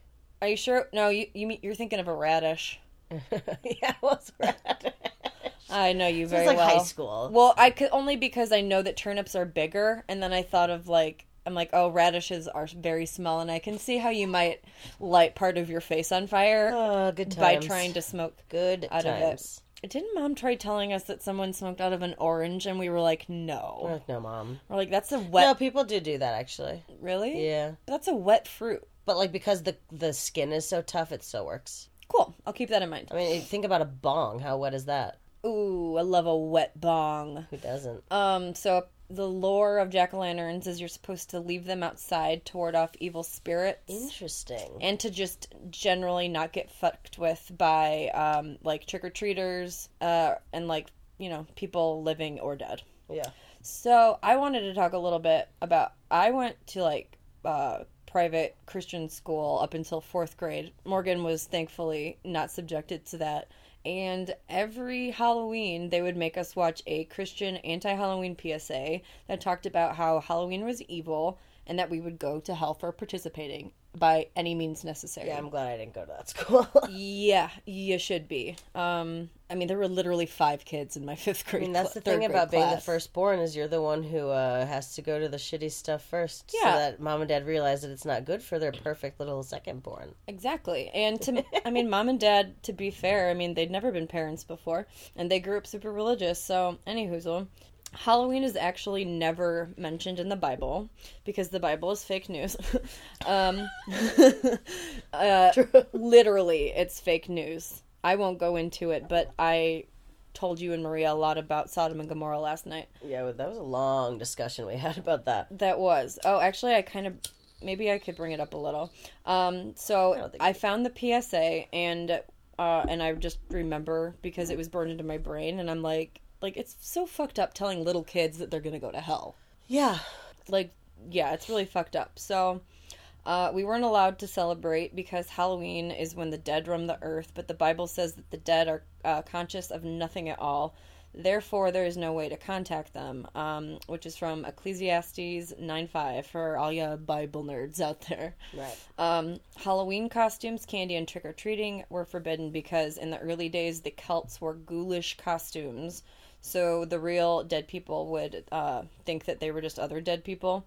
Are you sure? No, you you mean you're thinking of a radish. yeah, it was rad. I know you very like well. high school. Well, I could only because I know that turnips are bigger, and then I thought of like I'm like, oh, radishes are very small, and I can see how you might light part of your face on fire Oh, good by trying to smoke good out times. of it. Didn't mom try telling us that someone smoked out of an orange, and we were like, no, We're no. like, no, mom. We're like, that's a wet. No, people do do that actually. really? Yeah. That's a wet fruit. But like because the the skin is so tough, it still works. Cool. I'll keep that in mind. I mean, think about a bong. How wet is that? Ooh, I love a wet bong. Who doesn't? Um, so the lore of jack o' lanterns is you're supposed to leave them outside to ward off evil spirits. Interesting. And to just generally not get fucked with by um, like trick or treaters uh, and like you know people living or dead. Yeah. So I wanted to talk a little bit about. I went to like uh, private Christian school up until fourth grade. Morgan was thankfully not subjected to that. And every Halloween, they would make us watch a Christian anti Halloween PSA that talked about how Halloween was evil and that we would go to hell for participating by any means necessary. Yeah, I'm glad I didn't go to that school. yeah, you should be. Um, I mean, there were literally five kids in my fifth grade. I mean, that's the thing about being the firstborn is you're the one who uh, has to go to the shitty stuff first, Yeah. so that mom and dad realize that it's not good for their perfect little secondborn. Exactly. And to I mean mom and dad to be fair, I mean they'd never been parents before and they grew up super religious. So, any whoozle. Halloween is actually never mentioned in the Bible because the Bible is fake news. um, uh, literally, it's fake news. I won't go into it, but I told you and Maria a lot about Sodom and Gomorrah last night. Yeah, well, that was a long discussion we had about that. That was. Oh, actually, I kind of. Maybe I could bring it up a little. Um, so I, found the PSA and uh, and I just remember because it was burned into my brain, and I'm like, like it's so fucked up telling little kids that they're gonna go to hell. Yeah. Like, yeah, it's really fucked up. So. Uh, we weren't allowed to celebrate because Halloween is when the dead roam the earth, but the Bible says that the dead are uh, conscious of nothing at all. Therefore, there is no way to contact them, um, which is from Ecclesiastes 9.5 for all you Bible nerds out there. Right. Um, Halloween costumes, candy, and trick or treating were forbidden because in the early days the Celts wore ghoulish costumes. So the real dead people would uh, think that they were just other dead people.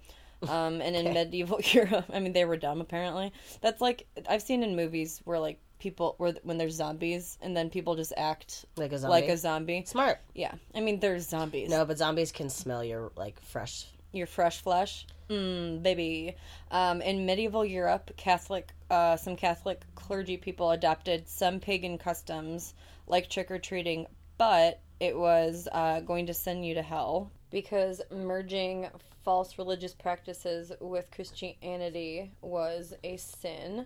Um, and in medieval Europe, I mean, they were dumb apparently. That's like I've seen in movies where like people where when there's zombies and then people just act Like a zombie. like a zombie. Smart. Yeah, I mean, there's zombies. No, but zombies can smell your like fresh. your fresh flesh. Mm, baby. Um, in medieval Europe, Catholic, uh, some Catholic clergy people adopted some pagan customs, like trick or treating, but it was uh, going to send you to hell because merging false religious practices with Christianity was a sin.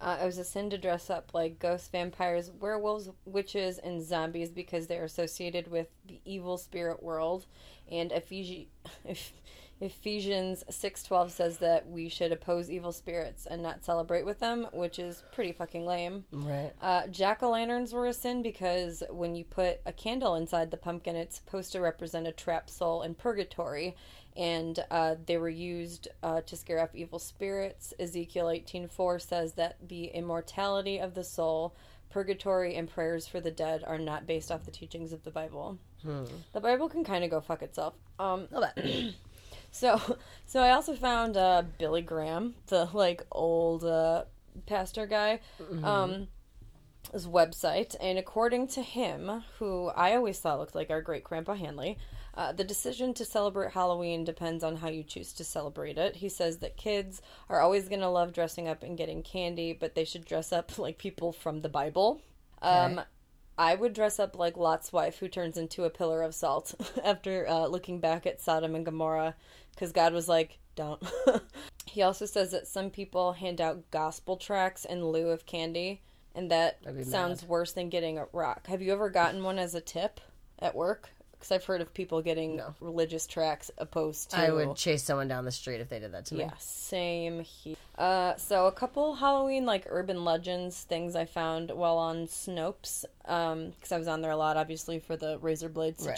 Uh, it was a sin to dress up like ghosts, vampires, werewolves, witches, and zombies because they're associated with the evil spirit world. And Ephesi- Ephesians six twelve says that we should oppose evil spirits and not celebrate with them, which is pretty fucking lame. Right. Uh, Jack o' lanterns were a sin because when you put a candle inside the pumpkin, it's supposed to represent a trapped soul in purgatory, and uh, they were used uh, to scare off evil spirits. Ezekiel eighteen four says that the immortality of the soul, purgatory, and prayers for the dead are not based off the teachings of the Bible. The Bible can kind of go fuck itself. Um, so, so I also found uh, Billy Graham, the like old uh, pastor guy, um, his website, and according to him, who I always thought looked like our great grandpa Hanley, uh, the decision to celebrate Halloween depends on how you choose to celebrate it. He says that kids are always going to love dressing up and getting candy, but they should dress up like people from the Bible. Um, I would dress up like Lot's wife, who turns into a pillar of salt after uh, looking back at Sodom and Gomorrah, because God was like, don't. he also says that some people hand out gospel tracts in lieu of candy, and that sounds worse than getting a rock. Have you ever gotten one as a tip at work? Because I've heard of people getting religious tracts opposed to. I would chase someone down the street if they did that to me. Yeah, same here. Uh, so a couple Halloween like urban legends things I found while on Snopes, um, because I was on there a lot, obviously for the razor blade Right.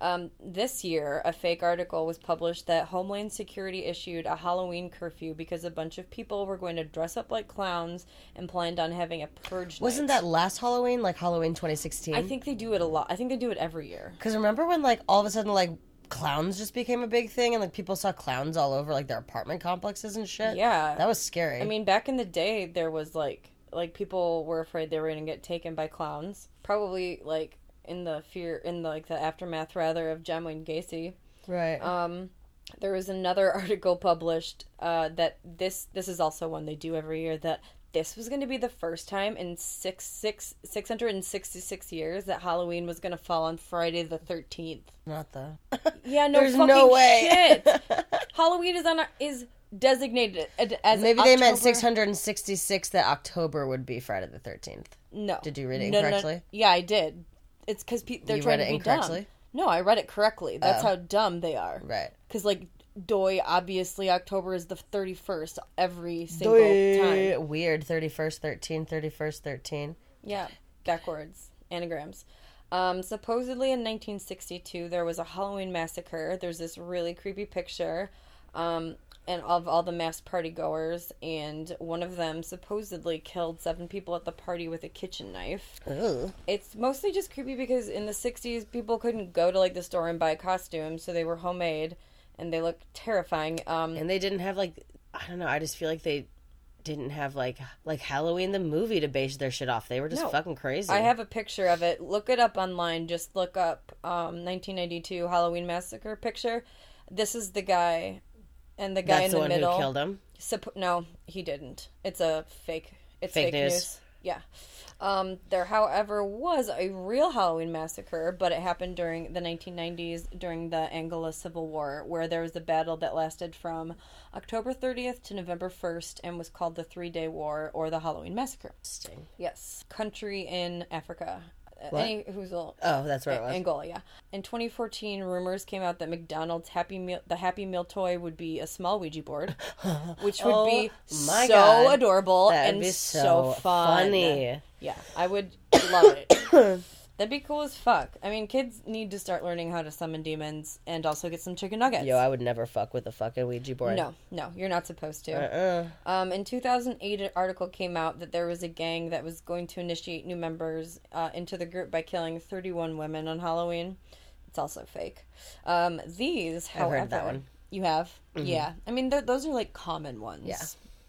Um, this year, a fake article was published that Homeland Security issued a Halloween curfew because a bunch of people were going to dress up like clowns and planned on having a purge. Wasn't night. that last Halloween, like Halloween 2016? I think they do it a lot. I think they do it every year. Because remember when, like, all of a sudden, like, clowns just became a big thing and, like, people saw clowns all over, like, their apartment complexes and shit? Yeah. That was scary. I mean, back in the day, there was like like people were afraid they were going to get taken by clowns. Probably like in the fear in the, like the aftermath rather of John Wayne Gacy. right. Um, there was another article published uh, that this this is also one they do every year that this was going to be the first time in six six six hundred and sixty six years that Halloween was going to fall on Friday the thirteenth. Not the. Yeah, no There's fucking no way. shit. Halloween is on a, is designated as Maybe they meant 666 that October would be Friday the 13th. No. Did you read it No, no, yeah, I did. It's because pe- they're You trying to it be dumb. No, I read it correctly. That's Oh. how dumb they are. Right. Because like Doi, obviously October is the thirty first every single time. Weird. 31st, 13, 31st, 13. Yeah, backwards anagrams. Um, supposedly in 1962 there was a Halloween massacre. There's this really creepy picture, um, and of all the mass party goers, and one of them supposedly killed seven people at the party with a kitchen knife. Ugh. It's mostly just creepy because in the 60s people couldn't go to like the store and buy costumes, so they were homemade, and they looked terrifying. Um, And they didn't have like I don't know. I just feel like they didn't have like like Halloween the movie to base their shit off. They were just No. fucking crazy. I have a picture of it. Look it up online. Just look up um, 1992 Halloween Massacre picture. This is the guy, and the guy That's in the the, one who middle killed him? Supp- no, he didn't. It's a fake. It's Fake fake, news. news. Yeah. Um, there, however, was a real Halloween massacre, but it happened during the 1990s during the Angola Civil War, where there was a battle that lasted from October 30th to November 1st and was called the Three Day War or the Halloween Massacre. Interesting. Yes, country in Africa. What? Any who's a, Oh, that's where it was. Angola, yeah. In 2014, rumors came out that McDonald's Happy Meal, the Happy Meal toy, would be a small Ouija board, which would Oh, be so God. adorable That'd and be so, so fun. funny. Yeah, I would love it. That'd be cool as fuck. I mean, kids need to start learning how to summon demons and also get some chicken nuggets. Yo, I would never fuck with a fucking Ouija board. No, no, you're not supposed to. Uh-uh. Um, in 2008, an article came out that there was a gang that was going to initiate new members uh, into the group by killing 31 women on Halloween. It's also fake. Um, these, I've however, heard that one. you have, Mhm. yeah. I mean, th- those are like common ones. Yeah.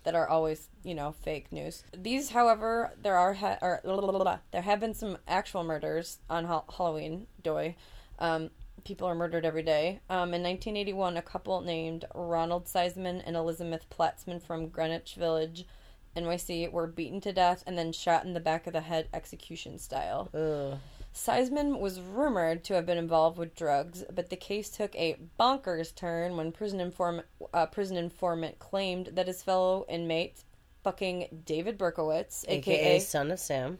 That are always, you know, fake news. These, however, there are ha- or, there have been some actual murders on ha- Halloween. Doy, um, people are murdered every day. Um, in 1981, a couple named Ronald Sisman and Elizabeth Platzman from Greenwich Village, NYC, were beaten to death and then shot in the back of the head execution style. Ugh. Sisman was rumored to have been involved with drugs, but the case took a bonkers turn when prison informant, uh, prison informant claimed that his fellow inmate, fucking David Berkowitz, AKA, aka, Son of Sam.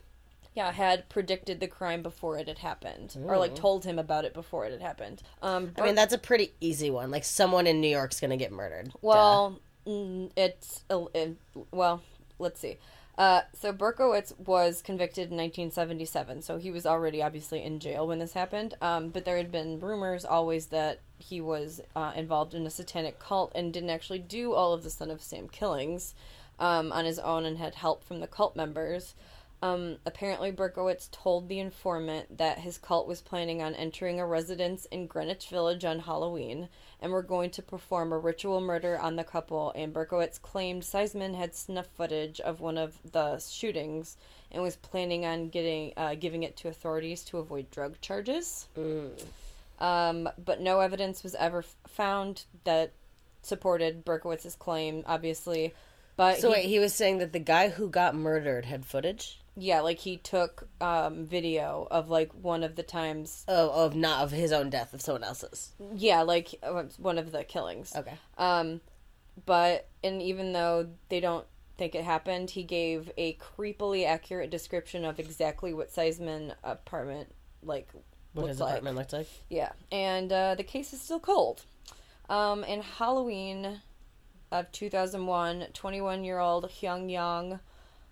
yeah, had predicted the crime before it had happened, or like told him about it before it had happened. Um, I mean, that's a pretty easy one. Like, someone in New York's gonna get murdered. Well, mm, it's uh, it, well. Let's see. Uh, so Berkowitz was convicted in 1977, so he was already obviously in jail when this happened. Um, but there had been rumors always that he was uh, involved in a satanic cult and didn't actually do all of the Son of Sam killings um, on his own and had help from the cult members. Um, apparently, Berkowitz told the informant that his cult was planning on entering a residence in Greenwich Village on Halloween and were going to perform a ritual murder on the couple. And Berkowitz claimed Sisman had snuff footage of one of the shootings and was planning on getting uh, giving it to authorities to avoid drug charges. Um, but no evidence was ever f- found that supported Berkowitz's claim, obviously. But So wait, he was saying that the guy who got murdered had footage yeah, like he took um, video of like one of the times. of, of not of his own death, of someone else's. Yeah, like uh, one of the killings. Okay. Um, but and even though they don't think it happened, he gave a creepily accurate description of exactly what Sisman apartment like What looks his like. apartment looks like. Yeah, and uh, the case is still cold. Um, in Halloween of 2001, 21 year old Hyung Young,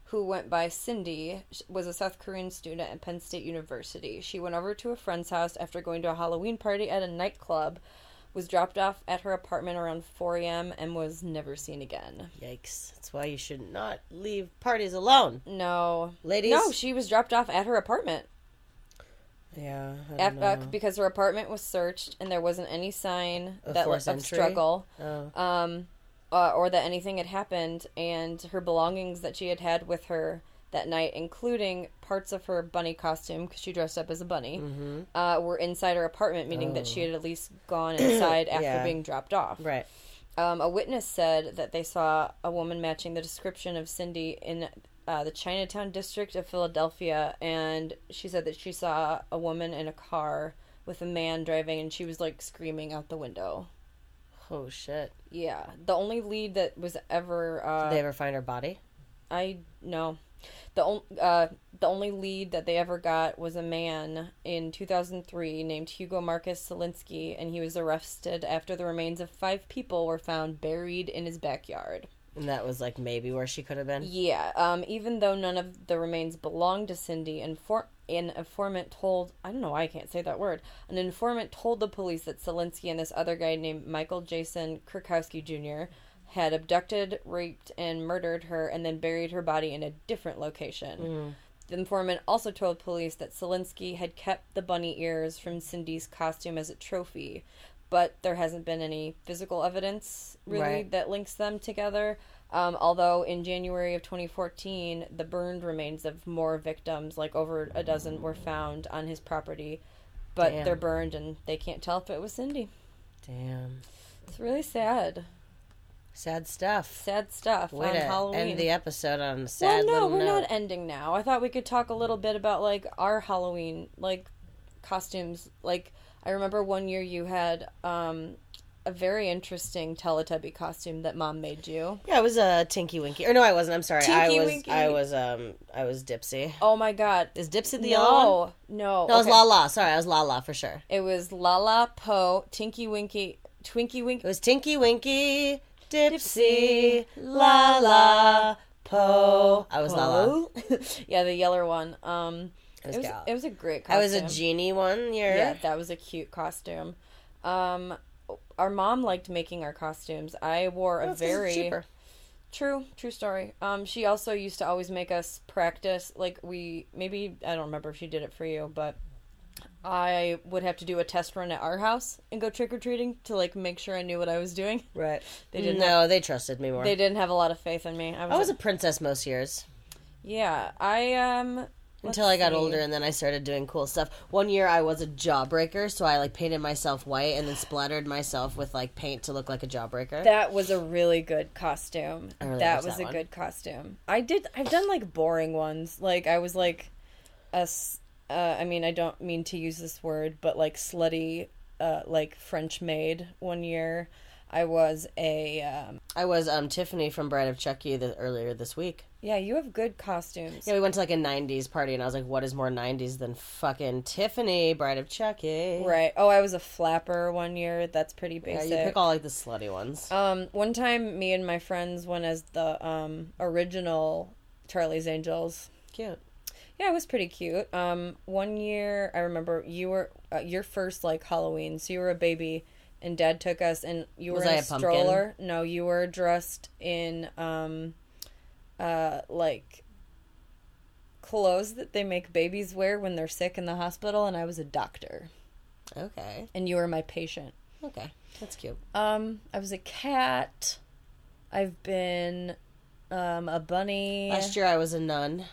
who went by Cindy, was a South Korean student at Penn State University. She went over to a friend's house after going to a Halloween party at a nightclub, was dropped off at her apartment around 4 a.m., and was never seen again. Yikes! That's why you should not leave parties alone. No. Ladies? No, she was dropped off at her apartment. Yeah, don't uh, because her apartment was searched and there wasn't any sign Of that forced of entry? struggle, Oh. um, uh, or that anything had happened, and her belongings that she had had with her that night, including parts of her bunny costume because she dressed up as a bunny, uh, were inside her apartment, meaning that she had at least gone inside after Yeah. being dropped off. Right. Um, a witness said that they saw a woman matching the description of Cindy in uh, the Chinatown district of Philadelphia, and she said that she saw a woman in a car with a man driving, and she was like screaming out the window. Oh shit. Yeah, the only lead that was ever uh, Did they ever find her body? I no. The on, uh, the only lead that they ever got was a man in 2003 named Hugo Marcus Selenski, and he was arrested after the remains of five people were found buried in his backyard. And that was like maybe where she could have been. Yeah, um, even though none of the remains belonged to Cindy, and for- an informant told I don't know why I can't say that word. An informant told the police that Selenski and this other guy named Michael Jason Kerkowski Jr. had abducted, raped, and murdered her, and then buried her body in a different location. Hmm. The informant also told police that Selenski had kept the bunny ears from Cindy's costume as a trophy, but there hasn't been any physical evidence really Right. that links them together. Um, although in January of 2014, the burned remains of more victims, like over a dozen, were found on his property, but Damn. they're burned and they can't tell if it was Cindy. Damn. It's really sad. Sad stuff. Sad stuff Way on to Halloween. end the episode on sad well, no, we're note. not ending now. I thought we could talk a little bit about like our Halloween like costumes. Like I remember one year you had um a very interesting Teletubby costume that mom made you. Yeah, I was a uh, Tinky Winky. Or no, I wasn't. I'm sorry. I was. Winky. I was. Um. I was Dipsy. Oh my god. Is Dipsy the yellow one? no, no. No, it was okay. La La. Sorry, I was La La for sure. It was Lala, Poe, Tinky Winky, Twinky Winky. It was Tinky Winky, Dipsy, La La, Po. I was La La. yeah, the yellow one. Um, it was was it was a great I costume. was a genie one year. Yeah, that was a cute costume. Um, our mom liked making our costumes. I wore a Well, it's 'cause very true, true story. Um, she also used to always make us practice. Like we maybe I don't remember if she did it for you, but I would have to do a test run at our house and go trick or treating to like make sure I knew what I was doing. Right. They didn't. No, Have, they trusted me more. they didn't have a lot of faith in me. I was, I was a princess most years yeah. I um until I got see. older, and then I started doing cool stuff. One year, I was a jawbreaker, so I like painted myself white and then splattered myself with like paint to look like a jawbreaker. That was a really good costume. really that was that a one. good costume. I did. I've done like boring ones. Like I was like a. Uh, I mean, I don't mean to use this word, but like slutty, uh, like French maid. One year, I was a. Um, I was um Tiffany from Bride of Chucky the, earlier this week. yeah, you have good costumes. Yeah, we went to like a '90s party, and I was like, "What is more '90s than fucking Tiffany, Bride of Chucky?" Right. Oh, I was a flapper one year. That's pretty Yeah, basic. you pick all like the slutty ones. Um, one time, me and my friends went as the um original Charlie's Angels. Cute. Yeah, it was pretty cute. Um, one year I remember you were uh, your first like Halloween, so you were a baby, and Dad took us, and you were Was in I a stroller. No, you were dressed in um, uh, like clothes that they make babies wear when they're sick in the hospital, and I was a doctor, Okay. and you were my patient. Okay. That's cute. Um, I was a cat. I've been um a bunny. Last year I was a nun.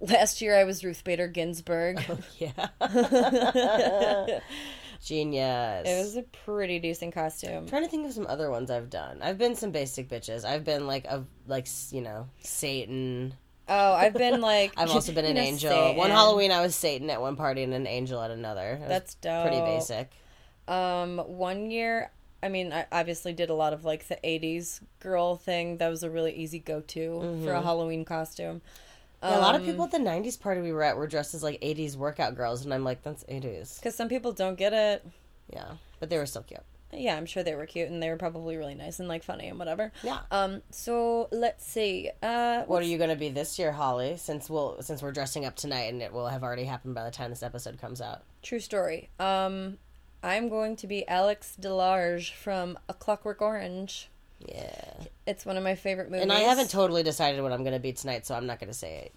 Last year I was Ruth Bader Ginsburg. Yeah. Genius. It was a pretty decent costume. I'm trying to think of some other ones I've done. I've been some basic bitches. I've been like a like you know Satan. Oh, I've been like. I've also been an angel. Satan. One Halloween I was Satan at one party and an angel at another. That's Pretty basic. Um, one year, I mean, I obviously did a lot of like the '80s girl thing. That was a really easy go-to for a Halloween costume. Yeah, a lot of Um, people at the '90s party we were at were dressed as like '80s workout girls, and I'm like, that's '80s. Because some people don't get it. Yeah, but they were still cute. Yeah, I'm sure they were cute and they were probably really nice and like funny and whatever. Yeah. Um. So let's see. Uh. What are you going to be this year, Holly? Since we'll since we're dressing up tonight, and it will have already happened by the time this episode comes out. True story. Um. I'm going to be Alex Delarge from A Clockwork Orange. Yeah. It's one of my favorite movies. And I haven't totally decided what I'm going to be tonight, so I'm not going to say it.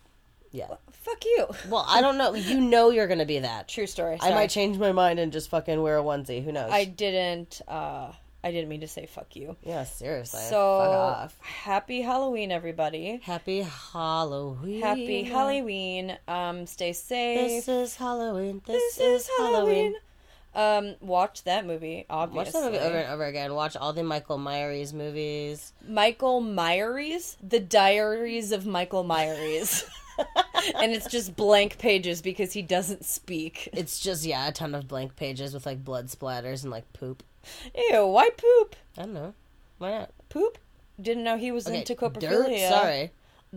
Yeah. Fuck you. Well, I don't know. You know you're going to be that. True story. I might change my mind and just fucking wear a onesie. Who knows? I didn't. uh I didn't mean to say fuck you. Yeah, seriously. So fuck off. happy Halloween, everybody. Happy Halloween. Happy Halloween. Um, stay safe. This is Halloween. This, This is Halloween. Um, watch that movie. Watch that movie over and over again. Watch all the Michael Myers movies. Michael Myers, The Diaries of Michael Myers, and it's just blank pages because he doesn't speak. It's just yeah, a ton of blank pages with like blood splatters and like poop. Ew, why poop? I don't know. Why not? Poop? Didn't know he was Okay, into dirt. coprophilia. Sorry.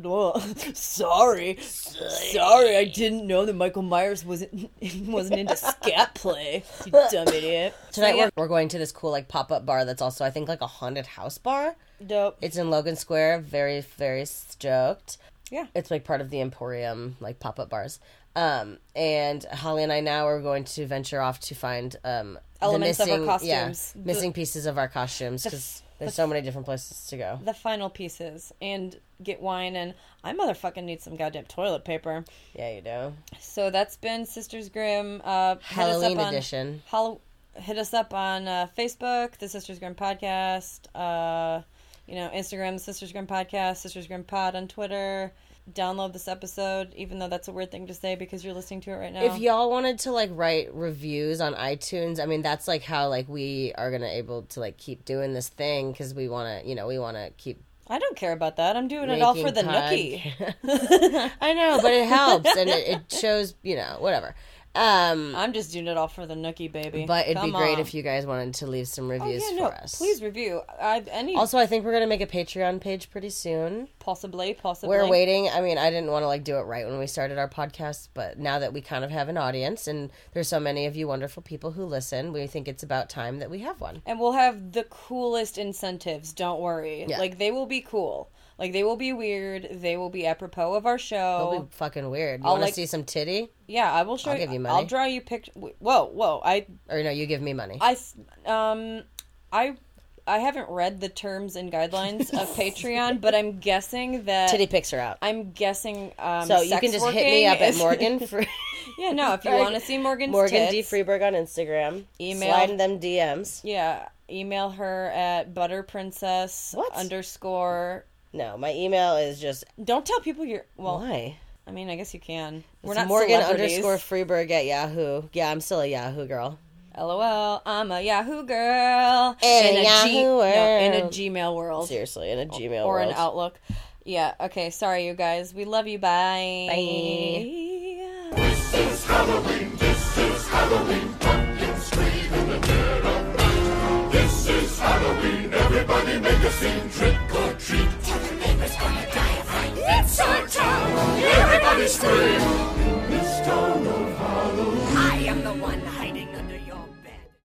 Ugh, sorry, sorry. I didn't know that Michael Myers wasn't wasn't into scat play. You dumb idiot. Tonight yeah, we're, we're going to this cool like pop up bar that's also I think like a haunted house bar. dope. It's in Logan Square. Very very stoked. Yeah. It's like part of the Emporium like pop up bars. Um, and Holly and I now are going to venture off to find um Elements the of our missing, yeah, costumes. The- missing pieces of our costumes because there's so many different places to go. The final pieces and get wine and I motherfucking need some goddamn toilet paper. Yeah, you do. So that's been Sisters Grimm. Uh, hit us Halloween on edition. Hall- hit us up on uh, Facebook, the Sisters Grimm podcast. Uh, you know, Instagram, the Sisters Grimm podcast, Sisters Grimm pod on Twitter. Download this episode, even though that's a weird thing to say because you're listening to it right now. If y'all wanted to like write reviews on iTunes, I mean that's like how like we are gonna able to like keep doing this thing because we want to, you know, we want to keep. I don't care about that. I'm doing it all for the pod- nookie. I know, but it helps and it, it shows, you know, whatever. Um, I'm just doing it all for the nookie, baby. but it'd be great on. if you guys wanted to leave some Oh, reviews yeah, no, for us. please review. I, any Also, I think we're gonna make a Patreon page pretty soon. possibly, possibly. We're waiting. I mean, I didn't want to like do it right when we started our podcast, but now that we kind of have an audience and there's so many of you wonderful people who listen, we think it's about time that we have one. and we'll have the coolest incentives. Don't worry. Yeah. Like they will be cool. Like they will be weird. They will be apropos of our show. They'll be fucking weird. You I'll, want to like- see some titty? yeah, I will show I'll you. give you money. I'll draw you picture. Whoa, whoa! I, Or no, you give me money. I, um, I, I haven't read the terms and guidelines of Patreon, but I'm guessing that Titty pics are out. I'm guessing. Um, So you can just hit me up at Morgan for yeah, no. If you want to see Morgan's Morgan D tits, Freeberg on Instagram. Email- Slide them DMs. Yeah, email her at butterprincess What? underscore. No, my email is just Don't tell people you're. Well, why. I mean, I guess you can. We're It's not Morgan underscore Freeberg at Yahoo. Yeah, I'm still a Yahoo girl. LOL. I'm a Yahoo girl In a G- Yahoo no, in a. Gmail world Seriously, in a Gmail or world. an Outlook. Yeah. Okay. Sorry, you guys. We love you. Bye. Bye. This is Halloween, this is Halloween, pumpkin scream in the dead of night. This is Halloween, everybody make a scene, trick Santa! Everybody scream! It's Donald.